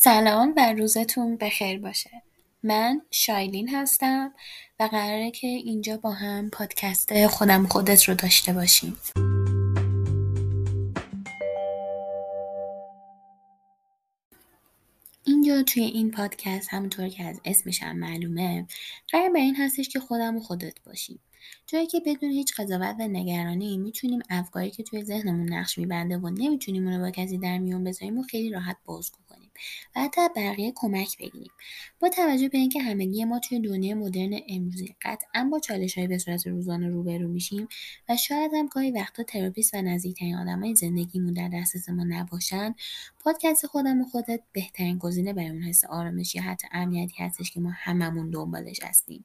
سلام و روزتون بخیر باشه. من شایلین هستم و قراره که اینجا با هم پادکست خودم خودت رو داشته باشیم. اینجا توی این پادکست همونطور که از اسمش هم معلومه قرار به این هستش که خودم و خودت باشیم جایی که بدون هیچ قضاوت و نگرانی می‌تونیم افکاری که توی ذهنمون نقش میبنده و نمی‌تونیم اونو با کسی در میون بذاریم و خیلی راحت بازگو کنیم و حتی بقیه کمک بگیریم. با توجه به اینکه همگی ما توی دنیای مدرن امروزی قطعا با چالشهایی به صورت روزانه روبرو میشیم و شاید هم گاهی وقتا تراپیست و نزدیکترین آدمای زندگیمون در دسترس ما نباشن پادکست خودم و خودت بهترین گزینه برای اون حس آرامش یا حتی امنیتی هستش که ما هممون دنبالش هستیم.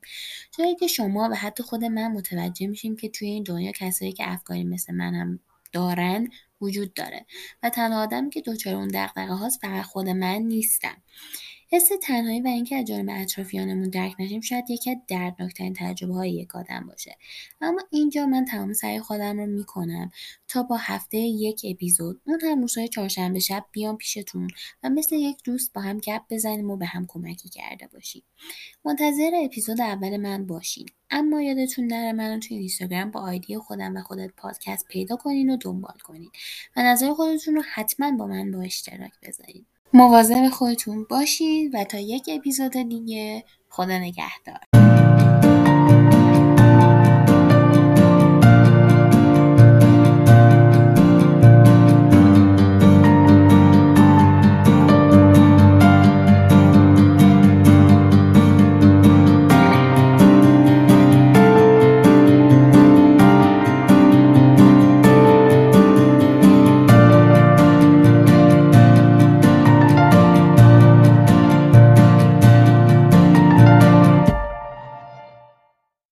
جایی که شما و حتی خود من متوجه میشیم که توی این دنیا کسایی که افکاری مثل من هم دارن وجود داره و تنها آدمی که دچار اون دغدغه هاست فقط خود من نیستم. حس تنهایی و اینکه از جانب اطرافیانمون درک نشیم شاید یکی از دردناکترین تجربه های یک آدم باشه. اما اینجا من تمام سعی خودم رو می‌کنم تا با هفته یک اپیزود اون هم روزهای چهارشنبه شب بیام پیشتون و مثل یک دوست با هم گپ بزنیم و به هم کمکی کرده باشیم. منتظر اپیزود اول من باشین. اما یادتون نره منو توی اینستاگرام با آیدی خودم و خودت پادکست پیدا کنین و دنبال کنین و نظر خودتون رو حتما با من با اشتراک بذارین. مواظب خودتون باشید و تا یک اپیزود دیگه خدا نگهدار.